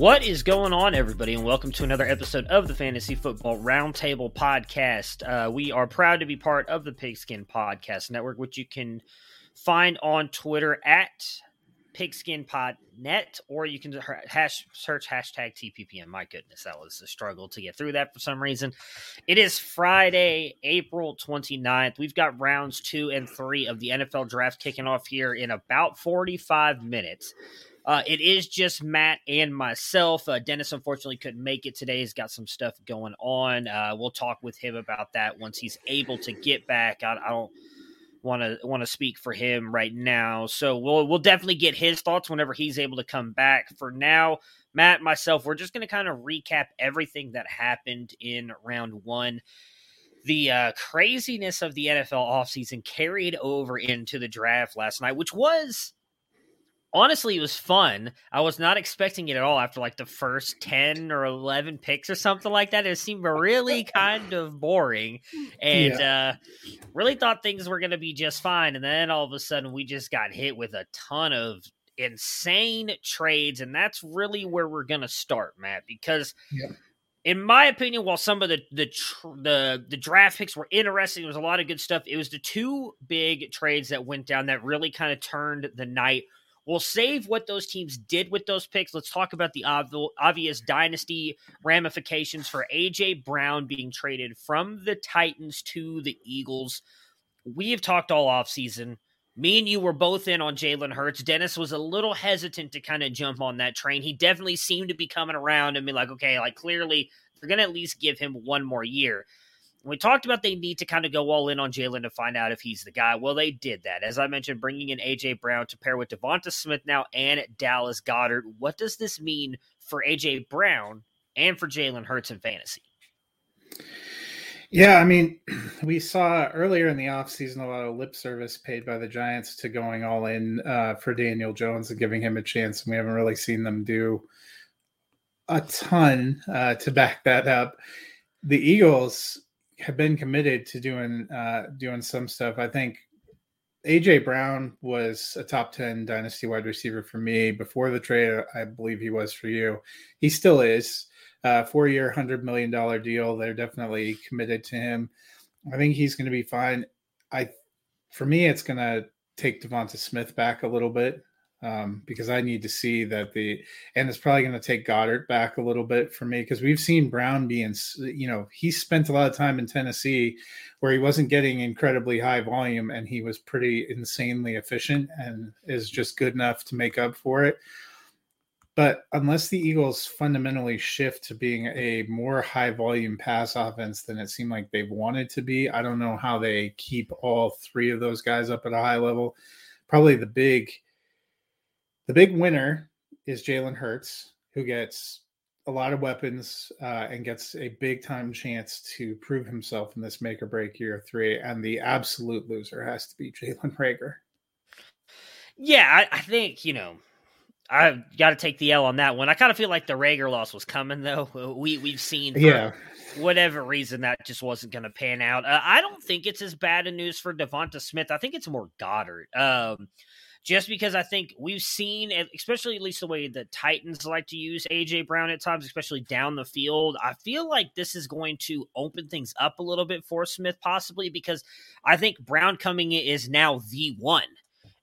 What is going on, everybody, and welcome to another episode of the Fantasy Football Roundtable Podcast. Uh, we are proud to be part of the Pigskin Podcast Network, which you can find on Twitter at pigskinpodnet, or you can hash, search hashtag TPPN. My goodness, that was a struggle to get through that for some reason. It is Friday, April 29th. We've got rounds two and three of the NFL draft kicking off here in about 45 minutes. Uh, it is just Matt and myself. Uh, Dennis unfortunately couldn't make it today. He's got some stuff going on. Uh, we'll talk with him about that once he's able to get back. I, I don't want to want to speak for him right now, so we'll we'll definitely get his thoughts whenever he's able to come back. For now, Matt, myself, we're just going to kind of recap everything that happened in round one the uh, craziness of the NFL offseason carried over into the draft last night, which was honestly it was fun. I was not expecting it at all after like the first 10 or 11 picks or something like that. It seemed really kind of boring and uh really thought things were going to be just fine and then all of a sudden we just got hit with a ton of insane trades and that's really where we're going to start, Matt, because Yeah. in my opinion, while some of the the tr- the the draft picks were interesting, there was a lot of good stuff. It was the two big trades that went down that really kind of turned the night. We'll save what those teams did with those picks. Let's talk about the obv- obvious dynasty ramifications for AJ Brown being traded from the Titans to the Eagles. We have talked all offseason. Me and you were both in on Jalen Hurts. Dennis was a little hesitant to kind of jump on that train. He definitely seemed to be coming around and be like, okay, like clearly they're going to at least give him one more year. We talked about they need to kind of go all in on Jalen to find out if he's the guy. Well, they did that. As I mentioned, bringing in AJ Brown to pair with Devonta Smith now and Dallas Goedert. What does this mean for AJ Brown and for Jalen Hurts in fantasy? Yeah, I mean, we saw earlier in the offseason a lot of lip service paid by the Giants to going all in uh, for Daniel Jones and giving him a chance. And we haven't really seen them do a ton uh, to back that up. The Eagles have been committed to doing uh, doing some stuff. I think AJ Brown was a top 10 dynasty wide receiver for me before the trade. I believe he was for you. He still is. Uh, four year, $100 million deal. They're definitely committed to him. I think he's going to be fine. I, for me, it's going to take Devonta Smith back a little bit. Um, because I need to see that the and it's probably going to take Goedert back a little bit for me because we've seen Brown being you know he spent a lot of time in Tennessee where he wasn't getting incredibly high volume and he was pretty insanely efficient and is just good enough to make up for it. But unless the Eagles fundamentally shift to being a more high volume pass offense than it seemed like they've wanted to be, I don't know how they keep all three of those guys up at a high level. Probably the big the big winner is Jalen Hurts, who gets a lot of weapons uh, and gets a big time chance to prove himself in this make or break year three. And the absolute loser has to be Jalen Reagor. Yeah, I, I think, you know, I've got to take the L on that one. I kind of feel like the Reagor loss was coming, though. We we've seen, yeah, whatever reason that just wasn't going to pan out. Uh, I don't think it's as bad a news for Devonta Smith. I think it's more Goedert. Um, just because I think we've seen, especially at least the way the Titans like to use AJ Brown at times, especially down the field. I feel like this is going to open things up a little bit for Smith, possibly because I think Brown coming in is now the one.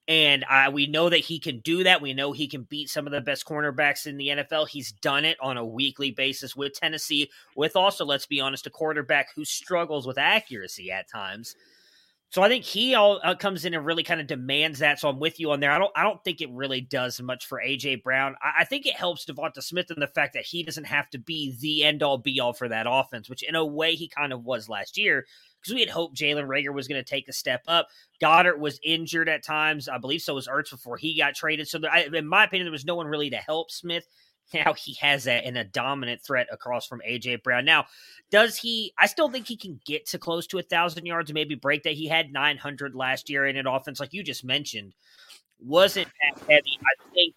And uh, we know that he can do that. We know he can beat some of the best cornerbacks in the NFL. He's done it on a weekly basis with Tennessee, with also, let's be honest, a quarterback who struggles with accuracy at times. So I think he all uh, comes in and really kind of demands that. So I'm with you on there. I don't I don't think it really does much for AJ Brown. I, I think it helps Devonta Smith in the fact that he doesn't have to be the end all be all for that offense, which in a way he kind of was last year because we had hoped Jalen Reagor was going to take a step up. Goedert was injured at times. I believe so was Ertz before he got traded. So there, I, in my opinion, there was no one really to help Smith. Now he has that and a dominant threat across from AJ Brown. Now, does he? I still think he can get to close to a thousand yards maybe break that. He had 900 last year in an offense, like you just mentioned, wasn't pass heavy. I think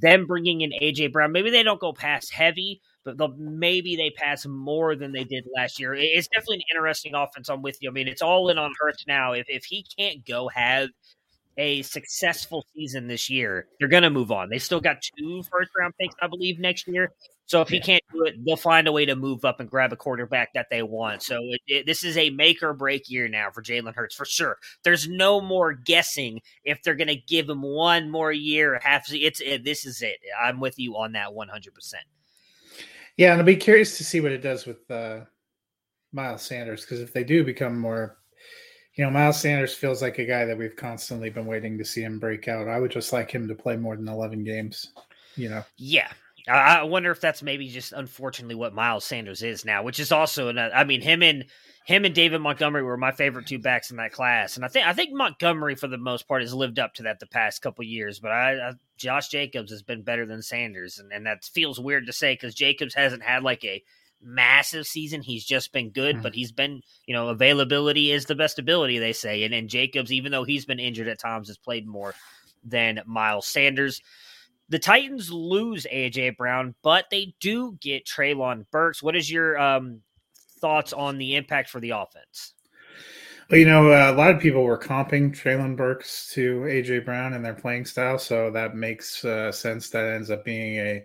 them bringing in AJ Brown, maybe they don't go pass heavy, but maybe they pass more than they did last year. It's definitely an interesting offense. I'm with you. I mean, it's all in on Hurts now. If if he can't go have a successful season this year, they're going to move on. They still got two first round picks, I believe, next year. So if he can't do it, they'll find a way to move up and grab a quarterback that they want. So it, it, this is a make or break year now for Jalen Hurts for sure. There's no more guessing if they're going to give him one more year. Half it's it, this is it. I'm with you on that 100. percent Yeah, and I'll be curious to see what it does with uh, Miles Sanders because if they do become more you know, Miles Sanders feels like a guy that we've constantly been waiting to see him break out. I would just like him to play more than 11 games, you know. Yeah. I wonder if that's maybe just unfortunately what Miles Sanders is now, which is also another, I mean, him and him and David Montgomery were my favorite two backs in that class, and I think I think Montgomery for the most part has lived up to that the past couple years. But I, I Josh Jacobs has been better than Sanders, and, and that feels weird to say because Jacobs hasn't had like a massive season. He's just been good, mm. but he's been, you know, availability is the best ability, they say. And, and Jacobs, even though he's been injured at times, has played more than Miles Sanders. The Titans lose AJ Brown, but they do get Treylon Burks. What is your um, thoughts on the impact for the offense? Well, you know, uh, a lot of people were comping Treylon Burks to AJ Brown in their playing style, so that makes uh, sense. That ends up being a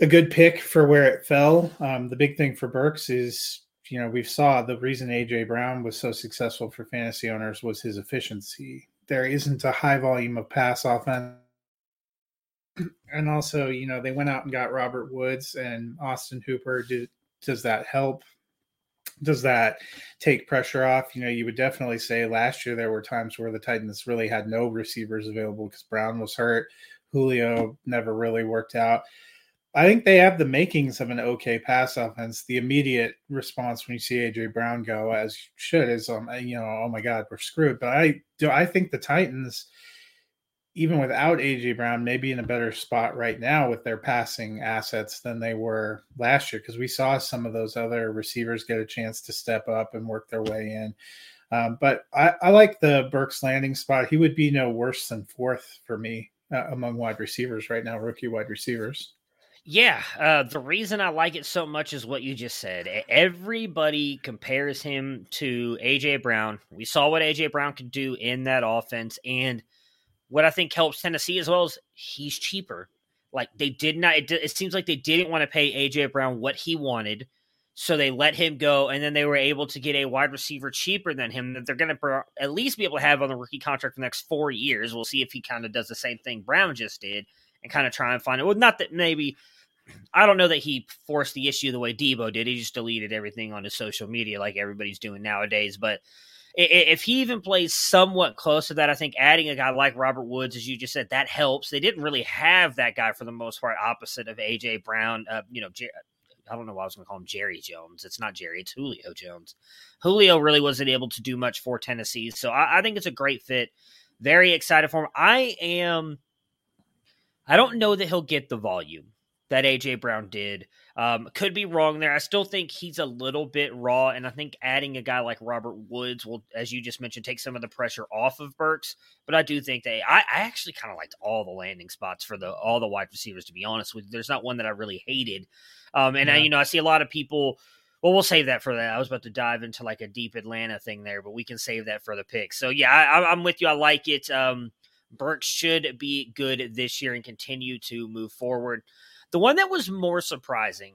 a good pick for where it fell. Um, the big thing for Burks is, you know, we saw the reason AJ Brown was so successful for fantasy owners was his efficiency. There isn't a high volume of pass offense. And also, you know, they went out and got Robert Woods and Austin Hooper. Do, does that help? Does that take pressure off? You know, you would definitely say last year there were times where the Titans really had no receivers available because Brown was hurt. Julio never really worked out I think they have the makings of an okay pass offense. The immediate response when you see AJ Brown go, as should, is um, you know, oh my God, we're screwed. But I do I think the Titans, even without AJ Brown, may be in a better spot right now with their passing assets than they were last year because we saw some of those other receivers get a chance to step up and work their way in. Um, but I, I, like the Burks landing spot. He would be no worse than fourth for me uh, among wide receivers right now, rookie wide receivers. Yeah, uh, the reason I like it so much is what you just said. Everybody compares him to AJ Brown. We saw what AJ Brown could do in that offense, and what I think helps Tennessee as well is he's cheaper. Like they did not. It, it seems like they didn't want to pay AJ Brown what he wanted So they let him go, and then they were able to get a wide receiver cheaper than him that they're going to at least be able to have on the rookie contract for the next four years. We'll see if he kind of does the same thing Brown just did and kind of try and find it. Well, not that maybe I don't know that he forced the issue the way Debo did. He just deleted everything on his social media like everybody's doing nowadays. But if he even plays somewhat close to that, I think adding a guy like Robert Woods, as you just said, that helps. They didn't really have that guy for the most part, opposite of AJ Brown. Uh, you know, I don't know why I was going to call him Jerry Jones. It's not Jerry, it's Julio Jones. Julio really wasn't able to do much for Tennessee. So I, I think it's a great fit. Very excited for him. I am, I don't know that he'll get the volume that AJ Brown did. Um, could be wrong there. I still think he's a little bit raw, and I think adding a guy like Robert Woods will, as you just mentioned, take some of the pressure off of Burks. But I do think they, I, I actually kind of liked all the landing spots for the all the wide receivers. To be honest with you, there's not one that I really hated. Um, and yeah. I, you know, I see a lot of people. Well, we'll save that for that. I was about to dive into like a deep Atlanta thing there, but we can save that for the pick. So yeah, I, I'm with you. I like it. Um, Burks should be good this year and continue to move forward. The one that was more surprising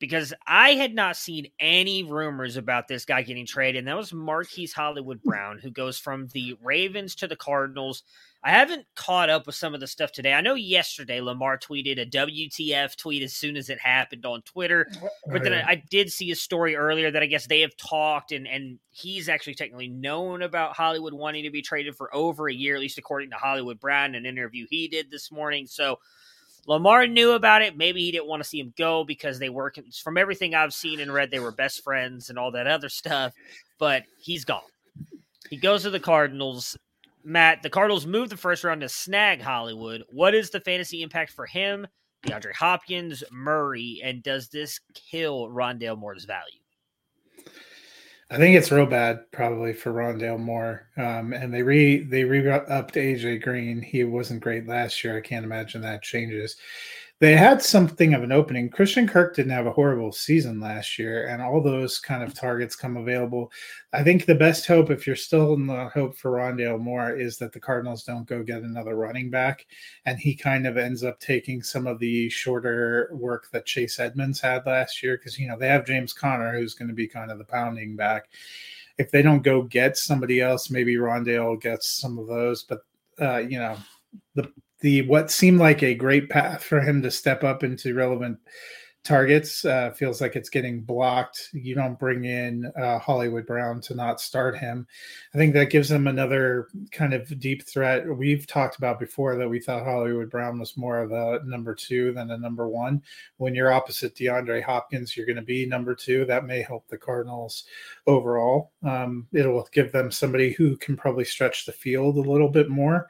because I had not seen any rumors about this guy getting traded, and that was Marquise Hollywood hmm. Brown, who goes from the Ravens to the Cardinals. I haven't caught up with some of the stuff today. I know yesterday Lamar tweeted a WTF tweet as soon as it happened on Twitter, oh, but then I, I did see a story earlier that I guess they have talked, and and he's actually technically known about Hollywood wanting to be traded for over a year, at least according to Hollywood Brown, in an interview he did this morning. So Lamar knew about it. Maybe he didn't want to see him go because they were, from everything I've seen and read, they were best friends and all that other stuff. But he's gone. He goes to the Cardinals. Matt, the Cardinals moved the first round to snag Hollywood. What is the fantasy impact for him, DeAndre Hopkins, Murray, and does this kill Rondale Moore's value? I think it's real bad, probably for Rondale Moore. Um, and they re they re upped AJ Green. He wasn't great last year. I can't imagine that changes they had something of an opening. Christian Kirk didn't have a horrible season last year, and all those kind of targets come available. I think the best hope, if you're still in the hope for Rondale Moore, is that the Cardinals don't go get another running back, and he kind of ends up taking some of the shorter work that Chase Edmonds had last year, because you know they have James Conner, who's going to be kind of the pounding back. If they don't go get somebody else, maybe Rondale gets some of those, but uh, you know the the what seemed like a great path for him to step up into relevant targets uh, feels like it's getting blocked. You don't bring in uh, Hollywood Brown to not start him. I think that gives him another kind of deep threat. We've talked about before that we thought Hollywood Brown was more of a number two than a number one. When you're opposite DeAndre Hopkins, you're going to be number two. That may help the Cardinals overall. Um, it'll give them somebody who can probably stretch the field a little bit more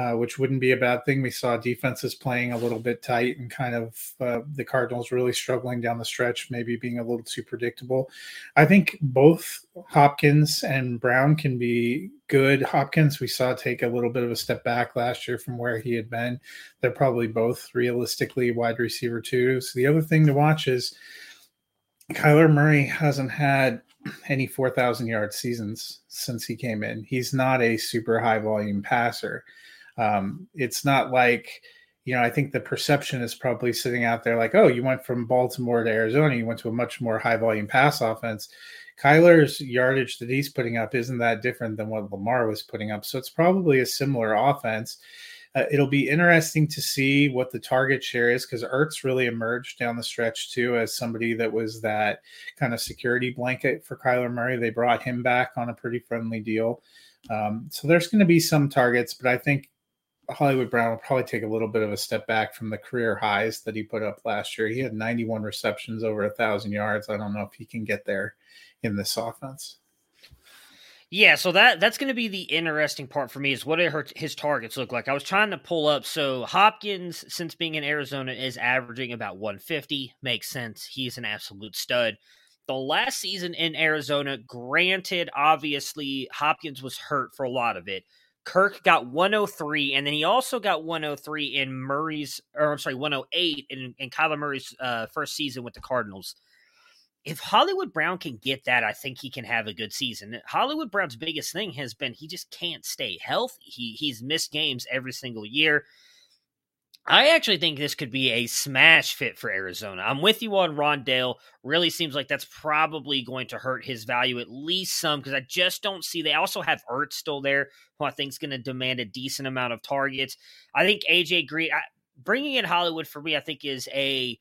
uh, which wouldn't be a bad thing. We saw defenses playing a little bit tight and kind of uh, the Cardinals really struggling down the stretch, maybe being a little too predictable. I think both Hopkins and Brown can be good. Hopkins, we saw take a little bit of a step back last year from where he had been. They're probably both realistically wide receiver twos. The other thing to watch is Kyler Murray hasn't had any 4,000 yard seasons since he came in. He's not a super high volume passer. Um, it's not like, you know, I think the perception is probably sitting out there like, oh, you went from Baltimore to Arizona, you went to a much more high volume pass offense. Kyler's yardage that he's putting up isn't that different than what Lamar was putting up. So it's probably a similar offense. Uh, it'll be interesting to see what the target share is because Ertz really emerged down the stretch too as somebody that was that kind of security blanket for Kyler Murray. They brought him back on a pretty friendly deal. Um, so there's going to be some targets, but I think Hollywood Brown will probably take a little bit of a step back from the career highs that he put up last year. He had 91 receptions over a thousand yards. I don't know if he can get there in this offense. Yeah, so that that's going to be the interesting part for me is what his targets look like. I was trying to pull up. So Hopkins, since being in Arizona, is averaging about 150. Makes sense. He's an absolute stud. The last season in Arizona, granted, obviously Hopkins was hurt for a lot of it. Kirk got 103, and then he also got 103 in Murray's, or I'm sorry, 108 in, in Kyler Murray's uh, first season with the Cardinals. If Hollywood Brown can get that, I think he can have a good season. Hollywood Brown's biggest thing has been he just can't stay healthy. He he's missed games every single year. I actually think this could be a smash fit for Arizona. I'm with you on Rondale. Really seems like that's probably going to hurt his value at least some because I just don't see. They also have Ertz still there, who I think is going to demand a decent amount of targets. I think AJ Green I, bringing in Hollywood for me, I think is a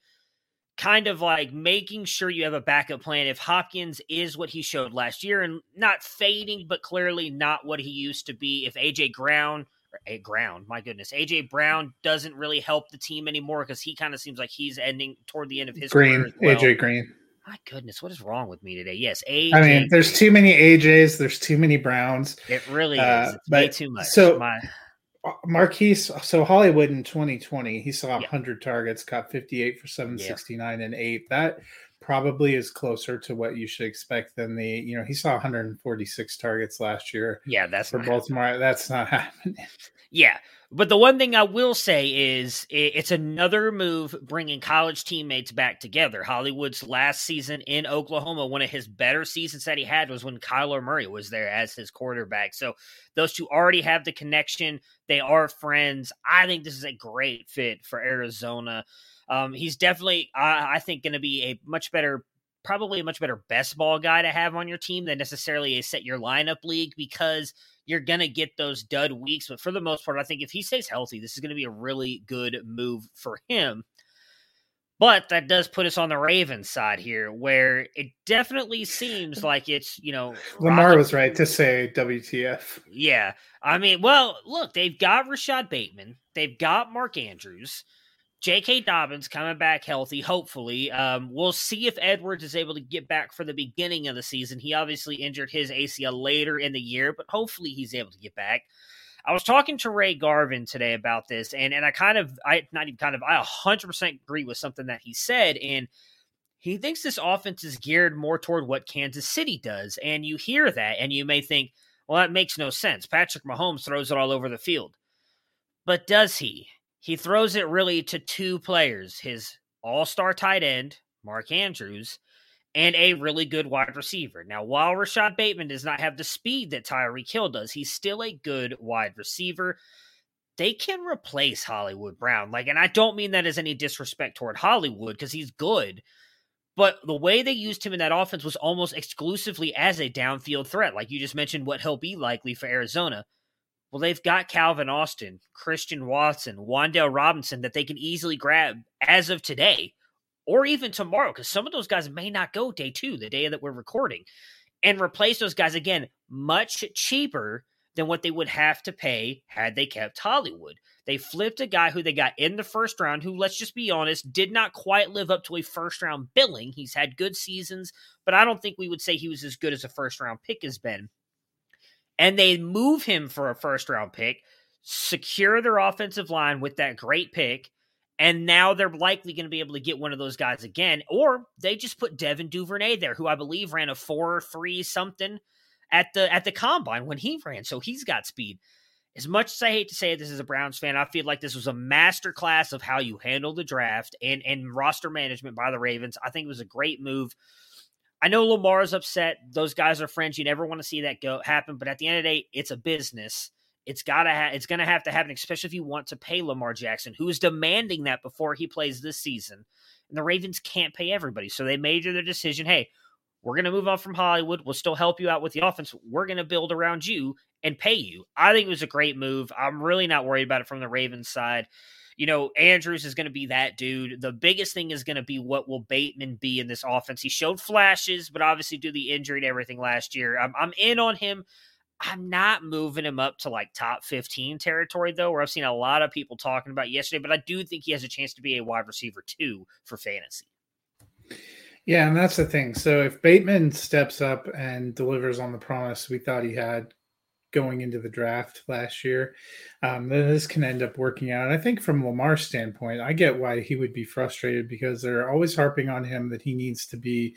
kind of like making sure you have a backup plan if Hopkins is what he showed last year and not fading, but clearly not what he used to be. If AJ Brown ground. My goodness, AJ Brown doesn't really help the team anymore because he kind of seems like he's ending toward the end of his Green, well. AJ Green. My goodness, what is wrong with me today? Yes, AJ. I mean, there's too many AJs. There's too many Browns. It really uh, is. It's way too much. So My... Uh, Marquise, so Hollywood in 2020, he saw 100 yeah. targets, caught 58 for 769 yeah. and eight. That probably is closer to what you should expect than the you know he saw 146 targets last year. Yeah, that's for Baltimore. Happening. That's not happening. Yeah, but the one thing I will say is it's another move bringing college teammates back together. Hollywood's last season in Oklahoma, one of his better seasons that he had was when Kyler Murray was there as his quarterback. So those two already have the connection. They are friends. I think this is a great fit for Arizona. Um, he's definitely, I, I think, going to be a much better, probably a much better best ball guy to have on your team than necessarily a set your lineup league because you're going to get those dud weeks. But for the most part, I think if he stays healthy, this is going to be a really good move for him. But that does put us on the Ravens side here, where it definitely seems like it's, you know. Lamar was right to say WTF. Yeah. I mean, well, look, they've got Rashod Bateman, they've got Mark Andrews. J.K. Dobbins coming back healthy, hopefully. Um, we'll see if Edwards is able to get back for the beginning of the season. He obviously injured his ACL later in the year, but hopefully he's able to get back. I was talking to Ray Garvin today about this, and, and I kind of, I not even kind of, I 100% agree with something that he said. And he thinks this offense is geared more toward what Kansas City does. And you hear that, and you may think, well, that makes no sense. Patrick Mahomes throws it all over the field. But does he? He throws it really to two players his all star tight end, Mark Andrews, and a really good wide receiver. Now, while Rashod Bateman does not have the speed that Tyreek Hill does, he's still a good wide receiver. They can replace Hollywood Brown. Like, and I don't mean that as any disrespect toward Hollywood because he's good. But the way they used him in that offense was almost exclusively as a downfield threat. Like you just mentioned, what he'll be likely for Arizona. Well, they've got Calvin Austin, Christian Watson, Wan'Dale Robinson that they can easily grab as of today or even tomorrow because some of those guys may not go day two, the day that we're recording, and replace those guys again much cheaper than what they would have to pay had they kept Hollywood. They flipped a guy who they got in the first round, who, let's just be honest, did not quite live up to a first round billing. He's had good seasons, but I don't think we would say he was as good as a first round pick has been and they move him for a first round pick, secure their offensive line with that great pick, and now they're likely going to be able to get one of those guys again, or they just put Devin Duvernay there, who I believe ran a four three something at the at the combine when he ran, so he's got speed. As much as I hate to say this is a Browns fan, I feel like this was a master class of how you handle the draft and and roster management by the Ravens. I think it was a great move. I know Lamar's upset. Those guys are friends. You never want to see that go happen. But at the end of the day, it's a business. It's gotta ha- it's gonna have to happen, especially if you want to pay Lamar Jackson, who is demanding that before he plays this season. And the Ravens can't pay everybody. So they made their decision, hey, we're gonna move on from Hollywood. We'll still help you out with the offense. We're gonna build around you and pay you. I think it was a great move. I'm really not worried about it from the Ravens side you know, Andrews is going to be that dude. The biggest thing is going to be what will Bateman be in this offense. He showed flashes, but obviously due to the injury and everything last year, I'm, I'm in on him. I'm not moving him up to like top 15 territory though, where I've seen a lot of people talking about yesterday, but I do think he has a chance to be a wide receiver too for fantasy. Yeah, and that's the thing. So if Bateman steps up and delivers on the promise we thought he had going into the draft last year. Um, this can end up working out. And I think from Lamar's standpoint, I get why he would be frustrated because they're always harping on him that he needs to be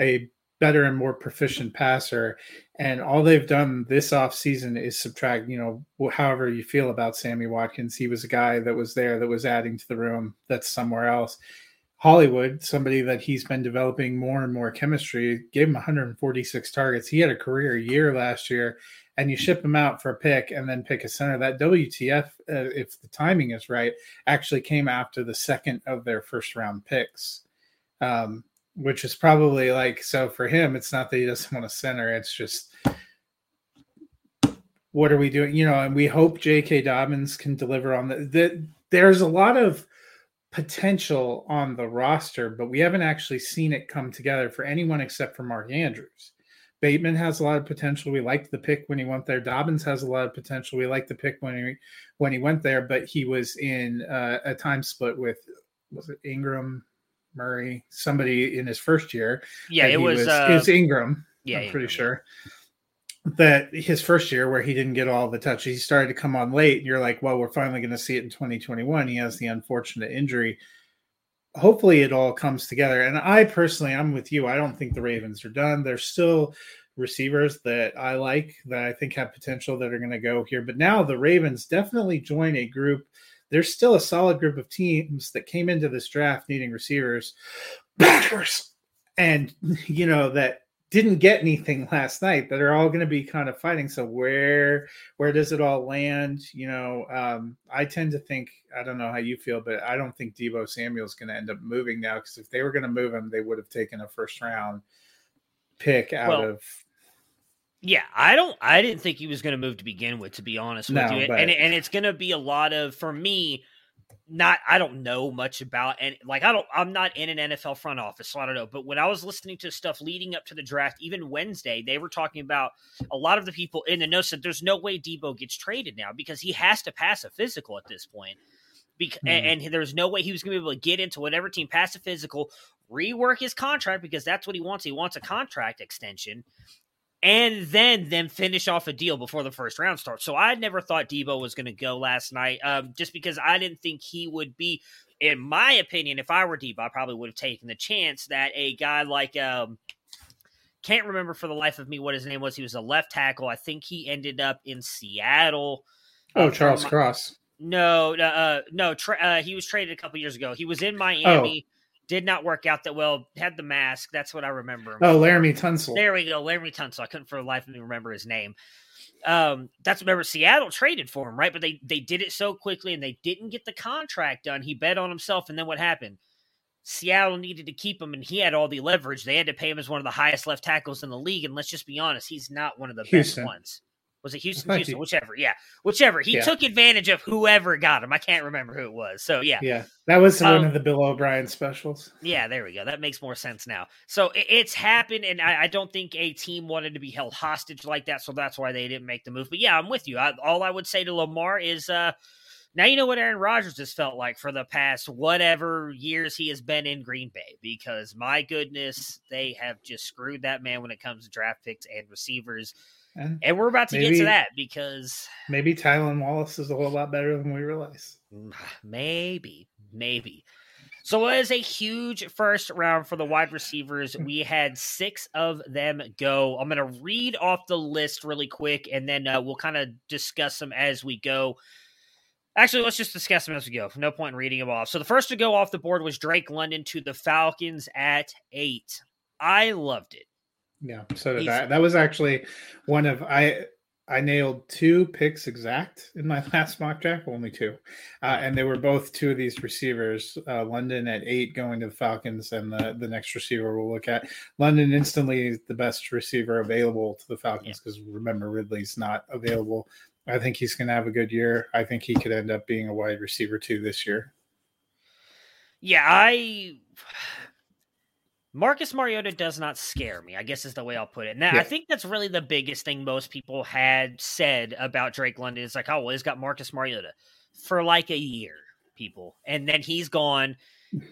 a better and more proficient passer. And all they've done this offseason is subtract, you know, however you feel about Sammy Watkins. He was a guy that was there that was adding to the room that's somewhere else. Hollywood, somebody that he's been developing more and more chemistry, gave him 146 targets. He had a career year last year, and you ship him out for a pick and then pick a center. That WTF, uh, if the timing is right, actually came after the second of their first round picks, um, which is probably like so for him. It's not that he doesn't want a center; it's just what are we doing? You know, and we hope J.K. Dobbins can deliver on the. the there's a lot of potential on the roster, but we haven't actually seen it come together for anyone except for Mark Andrews. Bateman has a lot of potential. We liked the pick when he went there. Dobbins has a lot of potential. We liked the pick when he when he went there, but he was in uh, a time split with was it Ingram, Murray, somebody in his first year. Yeah, it was, was uh, it was Ingram. yeah, I'm Ingram, pretty sure that his first year where he didn't get all the touches, he started to come on late. And you're like, well, we're finally going to see it in 2021. He has the unfortunate injury. Hopefully, it all comes together. And I personally, I'm with you. I don't think the Ravens are done. There's still receivers that I like that I think have potential that are going to go here. But now the Ravens definitely join a group. There's still a solid group of teams that came into this draft needing receivers. Backers. And, you know, that didn't get anything last night that are all going to be kind of fighting so where where does it all land you know um i tend to think i don't know how you feel but i don't think debo samuel's going to end up moving now because if they were going to move him they would have taken a first round pick out Well, of Yeah, I don't. I didn't think he was going to move to begin with, to be honest with No, you. but- And and it's going to be a lot of for me. Not, I don't know much about, and like I don't, I'm not in an NFL front office, so I don't know. But when I was listening to stuff leading up to the draft, even Wednesday, they were talking about a lot of the people in the know said there's no way Debo gets traded now because he has to pass a physical at this point. Bec- Hmm. and, and there's no way he was going to be able to get into whatever team, pass a physical, rework his contract because that's what he wants. He wants a contract extension, and then then finish off a deal before the first round starts. So I never thought Debo was going to go last night, um, just because I didn't think he would be. In my opinion, if I were Debo, I probably would have taken the chance that a guy like um, can't remember for the life of me what his name was. He was a left tackle. I think he ended up in Seattle. oh Uh, charles cross no, no, uh, no. Tra- uh, he was traded a couple years ago. He was in Miami. Did not work out that well. Had the mask. That's what I remember. him oh laremy tunsil There we go, Laremy Tunsil. I couldn't for the life of me remember his name. Um, that's remember Seattle traded for him, right? But they they did it so quickly and they didn't get the contract done. He bet on himself, and then what happened? Seattle needed to keep him, and he had all the leverage. They had to pay him as one of the highest left tackles in the league. And let's just be honest, he's not one of the Houston. best ones. Was it Houston? Houston, whichever. Yeah, whichever. He Yeah. took advantage of whoever got him. I can't remember who it was. So yeah, yeah that was Um, one of the bill o'brien specials yeah, there we go. That makes more sense now. So it, it's happened, and I, I don't think a team wanted to be held hostage like that, so that's why they didn't make the move. But yeah, I'm with you. I, all I would say to Lamar is, uh, now you know what Aaron Rodgers has felt like for the past whatever years he has been in Green Bay, because my goodness, they have just screwed that man when it comes to draft picks and receivers. And And we're about to get to that because maybe tylan wallace is a whole lot better than we realize Mm, Maybe, maybe. So it was a huge first round for the wide receivers. We had six of them go. I'm going to read off the list really quick, and then uh, we'll kind of discuss them as we go. Actually, let's just discuss them as we go. No point in reading them off. So the first to go off the board was Drake London to the Falcons at eight. I loved it. Yeah, so did He's- I. That was actually one of I I nailed two picks exact in my last mock draft, only two, uh, and they were both two of these receivers. Uh, London at eight going to the Falcons, and the the next receiver we'll look at. London instantly the best receiver available to the Falcons because remember Ridley's not available. I think he's going to have a good year. I think he could end up being a wide receiver too this year. Yeah, I Marcus Mariota does not scare me, I guess is the way I'll put it. Now, I think that's really the biggest thing most people had said about Drake London. Is like, oh, well, he's got Marcus Mariota for like a year, people. And then he's gone.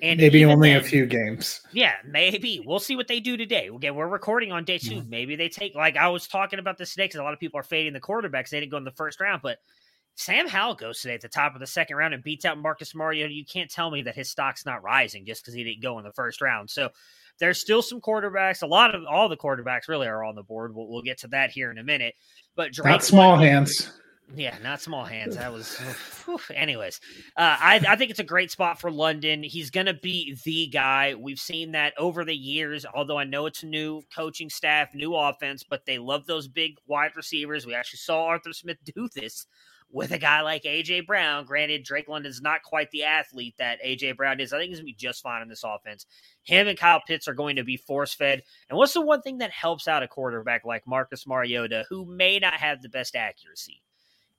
And Maybe only a few games. Yeah, maybe. We'll see what they do today. Again, we're recording on day 2 mm-hmm. Maybe they take, like, I was talking about this today because a lot of people are fading the quarterbacks. They didn't go in the first round, but Sam Howell goes today at the top of the second round and beats out Marcus Mariota. You can't tell me that his stock's not rising just because he didn't go in the first round. So there's still some quarterbacks. A lot of all the quarterbacks really are on the board. We'll, we'll get to that here in a minute. But Drake Not small London- hands. Yeah, not small hands. That was, whew. anyways. Uh, I, I think it's a great spot for London. He's going to be the guy. We've seen that over the years. Although I know it's a new coaching staff, new offense, but they love those big wide receivers. We actually saw Arthur Smith do this with a guy like AJ Brown. Granted, Drake London's not quite the athlete that AJ Brown is. I think he's gonna be just fine in this offense. Him and Kyle Pitts are going to be force fed. And what's the one thing that helps out a quarterback like Marcus Mariota, who may not have the best accuracy?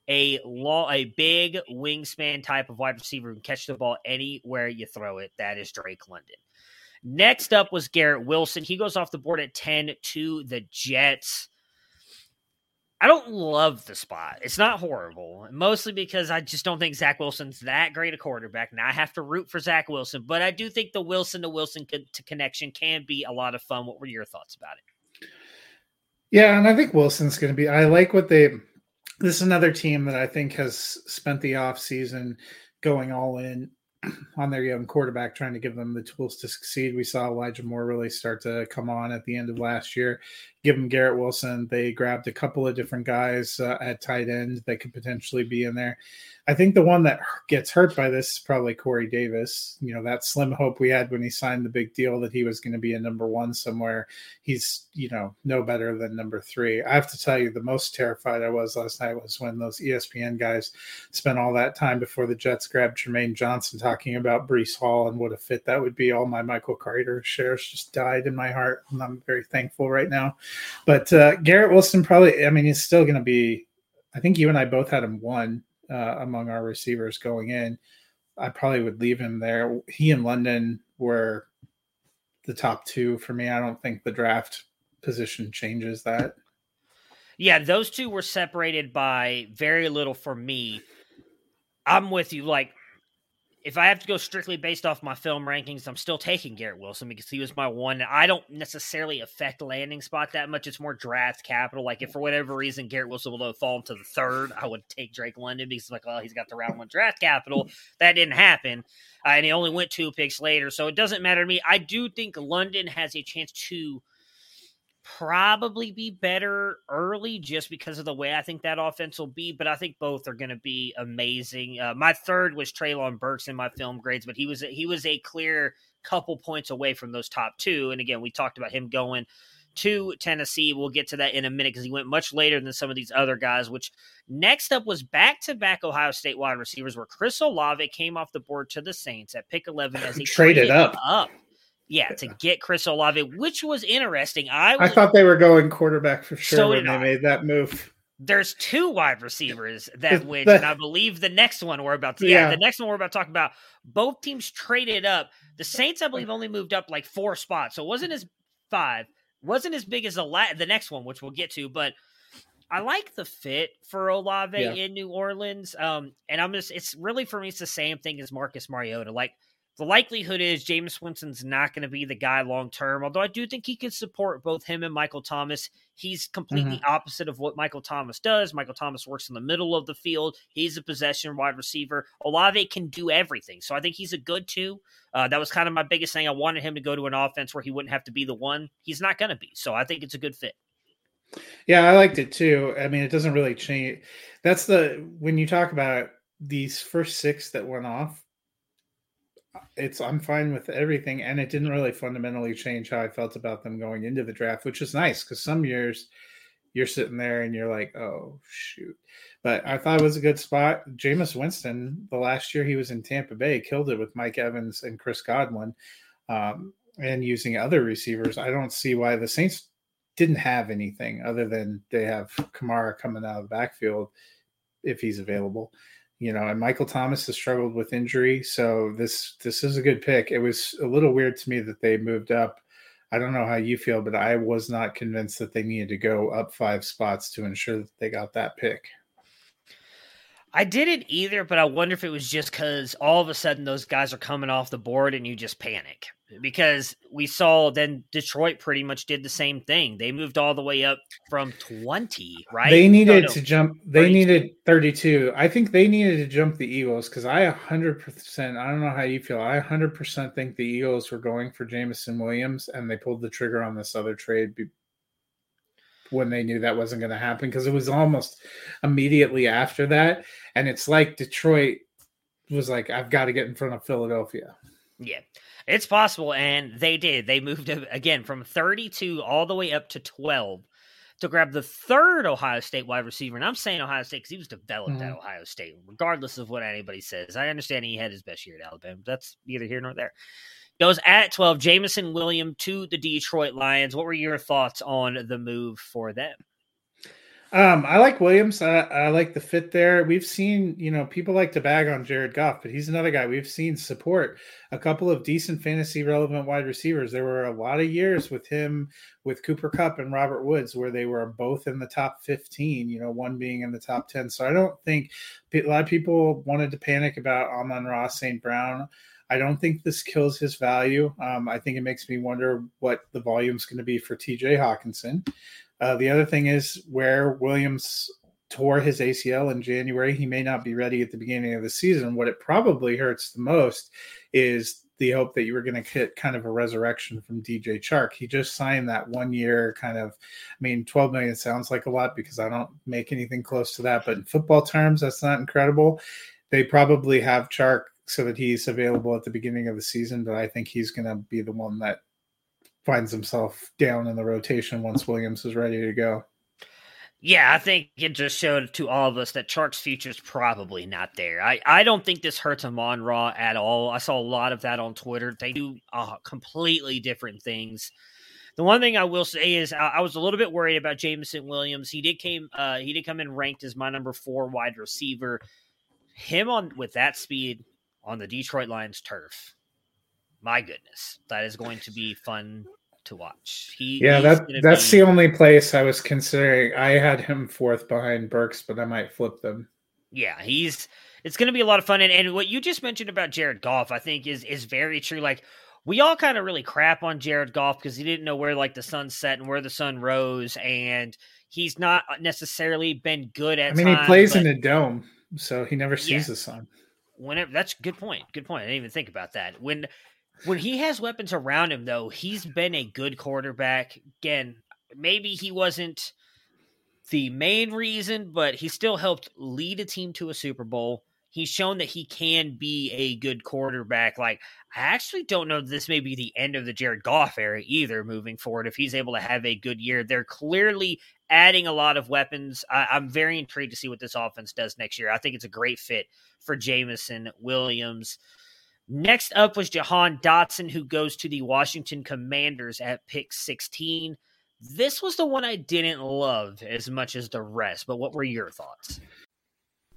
A long, a big wingspan type of wide receiver who can catch the ball anywhere you throw it. That is Drake London. Next up was Garrett Wilson. He goes off the board at 10 to the Jets. I don't love the spot. It's not horrible, mostly because I just don't think Zach Wilson's that great a quarterback. Now I have to root for Zach Wilson, but I do think the Wilson to Wilson to connection can be a lot of fun. What were your thoughts about it? Yeah, and I think Wilson's going to be. I like what they. This is another team that I think has spent the off season going all in on their young quarterback, trying to give them the tools to succeed. We saw Elijah Moore really start to come on at the end of last year. Give them Garrett Wilson. They grabbed a couple of different guys uh, at tight end that could potentially be in there. I think the one that gets hurt by this is probably Corey Davis. You know, that slim hope we had when he signed the big deal that he was going to be a number one somewhere. He's, you know, no better than number three. I have to tell you, the most terrified I was last night was when those ESPN guys spent all that time before the Jets grabbed Jermaine Johnson talking about Breece Hall and what a fit that would be. All my Michael Carter shares just died in my heart, and I'm very thankful right now. But uh, Garrett Wilson probably, I mean, he's still going to be. I think you and I both had him one uh, among our receivers going in. I probably would leave him there. He and London were the top two for me. I don't think the draft position changes that. Yeah, those two were separated by very little for me. I'm with you. Like if I have to go strictly based off my film rankings, I'm still taking Garrett Wilson because he was my one. I don't necessarily affect landing spot that much. It's more draft capital. Like if for whatever reason Garrett Wilson will fall into the third, I would take Drake London because like, oh, he's got the round one draft capital. That didn't happen, uh, and he only went two picks later, so it doesn't matter to me. I do think London has a chance to probably be better early just because of the way I think that offense will be, but I think both are going to be amazing. Uh, my third was Treylon Burks in my film grades, but he was he was a clear couple points away from those top two. And again, we talked about him going to Tennessee. We'll get to that in a minute because he went much later than some of these other guys. Which next up was back to back Ohio State wide receivers, where Chris Olave came off the board to the Saints at pick eleven as he traded, traded up. up yeah, to get Chris Olave, which was interesting. I I thought they were going quarterback for sure so when they I. made that move. There's two wide receivers that went, and I believe the next one we're about to yeah, yeah, the next one we're about to talk about. Both teams traded up. The Saints, I believe, only moved up like four spots, so it wasn't as five, wasn't as big as the la- the next one, which we'll get to, but. I like the fit for Olave yeah. in New Orleans. Um, and I'm just, it's really for me, it's the same thing as Marcus Mariota. Like, the likelihood is Jameis Winston's not going to be the guy long term, although I do think he can support both him and Michael Thomas. He's completely mm-hmm. opposite of what Michael Thomas does. Michael Thomas works in the middle of the field. He's a possession wide receiver. Olave can do everything. So I think he's a good two. Uh, that was kind of my biggest thing. I wanted him to go to an offense where he wouldn't have to be the one. He's not going to be. So I think it's a good fit. Yeah, I liked it too. I mean, it doesn't really change. That's the, when you talk about these first six that went off, it's I'm fine with everything, and it didn't really fundamentally change how I felt about them going into the draft, which is nice because some years you're sitting there and you're like, oh shoot. But I thought it was a good spot. Jameis Winston, the last year he was in Tampa Bay, killed it with Mike Evans and Chris Godwin, um, and using other receivers. I don't see why the Saints didn't have anything other than they have Kamara coming out of the backfield if he's available you know, and Michael Thomas has struggled with injury, so this this is a good pick. It was a little weird to me that they moved up. I don't know how you feel, but I was not convinced that they needed to go up five spots to ensure that they got that pick. I didn't either, but I wonder if it was just because all of a sudden those guys are coming off the board and you just panic because we saw then Detroit pretty much did the same thing. They moved all the way up from 20, right? They needed no, no, to jump. They 32. needed 32. I think they needed to jump the Eagles because I 100%, I don't know how you feel. I 100% think the Eagles were going for Jameson Williams and they pulled the trigger on this other trade when they knew that wasn't going to happen because it was almost immediately after that. And it's like Detroit was like, I've got to get in front of Philadelphia. Yeah, it's possible. And they did. They moved again from 32 all the way up to 12 to grab the third Ohio State wide receiver. And I'm saying Ohio State because he was developed mm-hmm. at Ohio State, regardless of what anybody says. I understand he had his best year at Alabama. That's neither here nor there. Goes at 12, Jameson William to the Detroit Lions. What were your thoughts on the move for them? Um, I like Williams. I, I, like the fit there. We've seen, you know, people like to bag on Jared Goff, but he's another guy we've seen support a couple of decent fantasy relevant wide receivers. There were a lot of years with him, with Cooper Kupp and Robert Woods, where they were both in the top 15, you know, one being in the top 10. So I don't think a lot of people wanted to panic about Amon-Ra St. Brown. I don't think this kills his value. Um, I think it makes me wonder what the volume is going to be for TJ Hockenson. Uh, the other thing is where Williams tore his ACL in January. He may not be ready at the beginning of the season. What it probably hurts the most is the hope that you were going to get kind of a resurrection from DJ Chark. He just signed that one year kind of, I mean, 12 million sounds like a lot because I don't make anything close to that, but in football terms, that's not incredible. They probably have Chark so that he's available at the beginning of the season, but I think he's going to be the one that finds himself down in the rotation once Williams is ready to go. Yeah, I think it just showed to all of us that Chark's future is probably not there. I, I don't think this hurts Amon Ra at all. I saw a lot of that on Twitter. They do uh, completely different things. The one thing I will say is I, I was a little bit worried about Jameson Williams. He did came uh, he did come in ranked as my number four wide receiver. Him on with that speed on the Detroit Lions turf. My goodness, that is going to be fun to watch. He yeah, that that's be... the only place I was considering. I had him fourth behind Burks, but I might flip them. Yeah, he's it's going to be a lot of fun. And, and what you just mentioned about Jared Goff, I think is is very true. Like we all kind of really crap on Jared Goff because he didn't know where like the sun set and where the sun rose, and he's not necessarily been good at. I mean, times, he plays but... in a dome, so he never sees yeah. the sun. Whenever that's a good point. Good point. I didn't even think about that. When when he has weapons around him, though, he's been a good quarterback. Again, maybe he wasn't the main reason, but he still helped lead a team to a Super Bowl. He's shown that he can be a good quarterback. Like, I actually don't know this may be the end of the Jared Goff era either moving forward. If he's able to have a good year, they're clearly adding a lot of weapons. I, am very intrigued to see what this offense does next year. I think it's a great fit for Jameson Williams. Next up was Jahan Dotson, who goes to the Washington Commanders at pick 16. This was the one I didn't love as much as the rest, but what were your thoughts?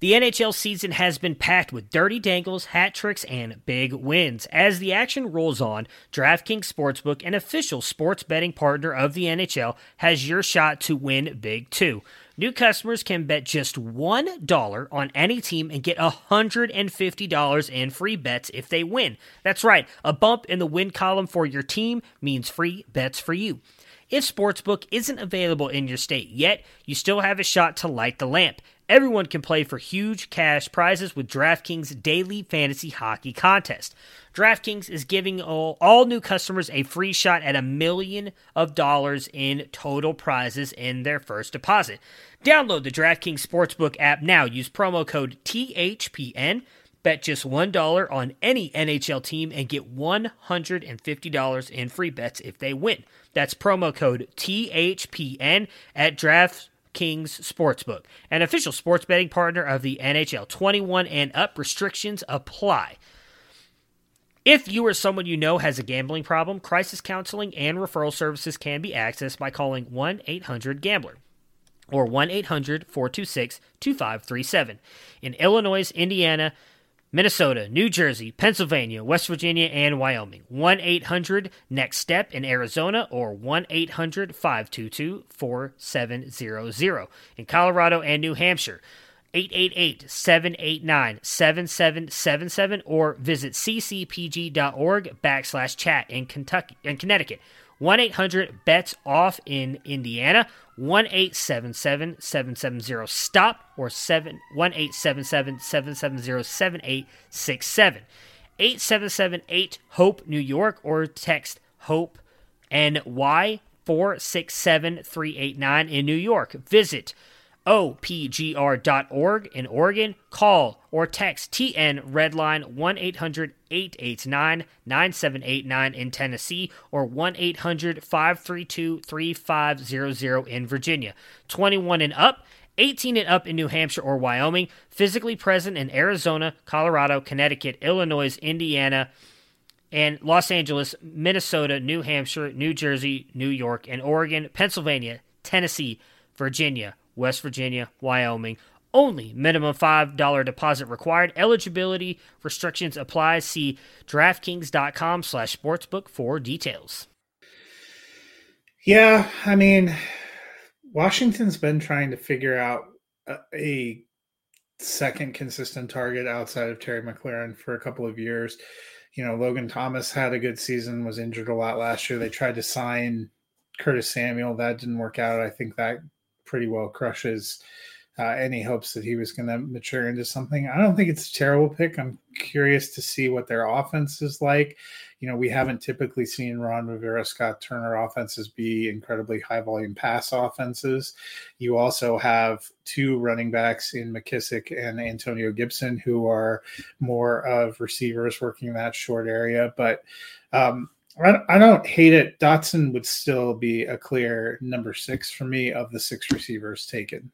The NHL season has been packed with dirty dangles, hat tricks, and big wins. As the action rolls on, DraftKings Sportsbook, an official sports betting partner of the NHL, has your shot to win big too. New customers can bet just $1 on any team and get $150 in free bets if they win. That's right, a bump in the win column for your team means free bets for you. If Sportsbook isn't available in your state yet, you still have a shot to light the lamp. Everyone can play for huge cash prizes with DraftKings Daily Fantasy Hockey Contest. DraftKings is giving all, all new customers a free shot at a million of dollars in total prizes in their first deposit. Download the DraftKings Sportsbook app now. Use promo code THPN. Bet just $1 on any NHL team and get $150 in free bets if they win. That's promo code THPN at DraftKings Sportsbook, an official sports betting partner of the NHL. 21 and up restrictions apply. If you or someone you know has a gambling problem, crisis counseling and referral services can be accessed by calling 1 800 Gambler or 1 800 426 2537. In Illinois, Indiana, Minnesota, New Jersey, Pennsylvania, West Virginia, and Wyoming. 1 800 Next Step in Arizona or 1 800 522 4700. In Colorado and New Hampshire. 888-789-7777 or visit ccpg.org backslash chat in Kentucky in Connecticut. 1-800-BETS-OFF in Indiana 1-877-770 or 7 1-877-770-7867 877-8 hope new york or text hope ny 467 389 in New York. Visit opgr.org in Oregon. Call or text TN Redline 1 800 889 9789 in Tennessee or 1 800 532 3500 in Virginia. 21 and up. 18 and up in New Hampshire or Wyoming, physically present in Arizona, Colorado, Connecticut, Illinois, Indiana, and Los Angeles, Minnesota, New Hampshire, New Jersey, New York, and Oregon, Pennsylvania, Tennessee, Virginia, West Virginia, Wyoming. Only minimum $5 deposit required. Eligibility restrictions apply. See DraftKings.com slash sportsbook for details. Yeah, I mean, Washington's been trying to figure out a, a second consistent target outside of Terry McLaurin for a couple of years. You know, Logan Thomas had a good season, was injured a lot last year. They tried to sign Curtis Samuel. That didn't work out. I think that pretty well crushes uh, any hopes that he was going to mature into something. I don't think it's a terrible pick. I'm curious to see what their offense is like. You know, we haven't typically seen Ron Rivera, Scott Turner offenses be incredibly high volume pass offenses. You also have two running backs in McKissic and Antonio Gibson who are more of receivers working in that short area. But um, I don't hate it. Dotson would still be a clear number six for me of the six receivers taken.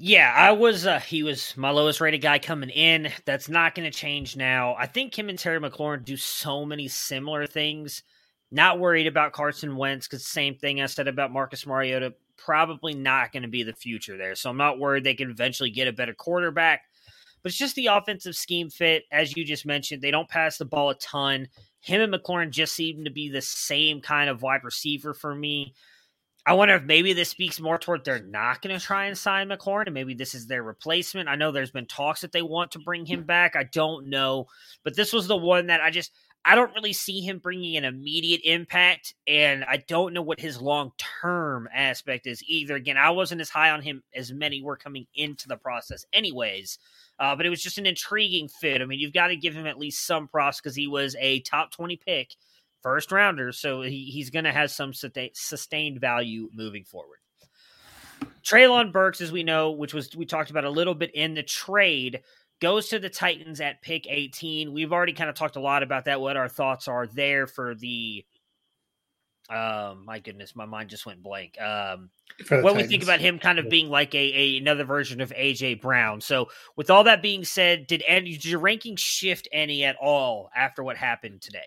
Yeah, I was. Uh, he was my lowest rated guy coming in. That's not going to change now. I think him and Terry McLaurin do so many similar things. Not worried about Carson Wentz because same thing I said about Marcus Mariota. Probably not going to be the future there. So I'm not worried they can eventually get a better quarterback. But it's just the offensive scheme fit, as you just mentioned. They don't pass the ball a ton. Him and McLaurin just seem to be the same kind of wide receiver for me. I wonder if maybe this speaks more toward they're not going to try and sign McLaurin, and maybe this is their replacement. I know there's been talks that they want to bring him back. I don't know, but this was the one that I just I don't really see him bringing an immediate impact, and I don't know what his long term aspect is either. Again, I wasn't as high on him as many were coming into the process, anyways. Uh, but it was just an intriguing fit. I mean, you've got to give him at least some props because he was a top twenty pick first rounder, so he, he's going to have some sustained value moving forward. Treylon Burks, as we know, which was we talked about a little bit in the trade, goes to the Titans at pick 18. We've already kind of talked a lot about that, what our thoughts are there for the um my goodness, my mind just went blank. Um what Titans. we think about him kind of being like a, a another version of AJ Brown. So with all that being said, did any did your ranking shift any at all after what happened today?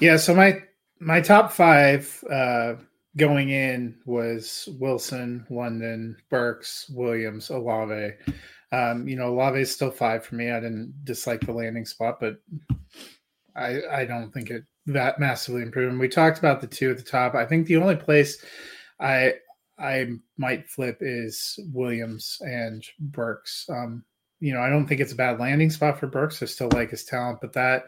Yeah, so my my top five uh, going in was Wilson, London, Burks, Williams, Olave. Um, you know, Olave is still five for me. I didn't dislike the landing spot, but I I don't think it that massively improved. And we talked about the two at the top. I think the only place I I might flip is Williams and Burks. Um, you know, I don't think it's a bad landing spot for Burks. I still like his talent, but that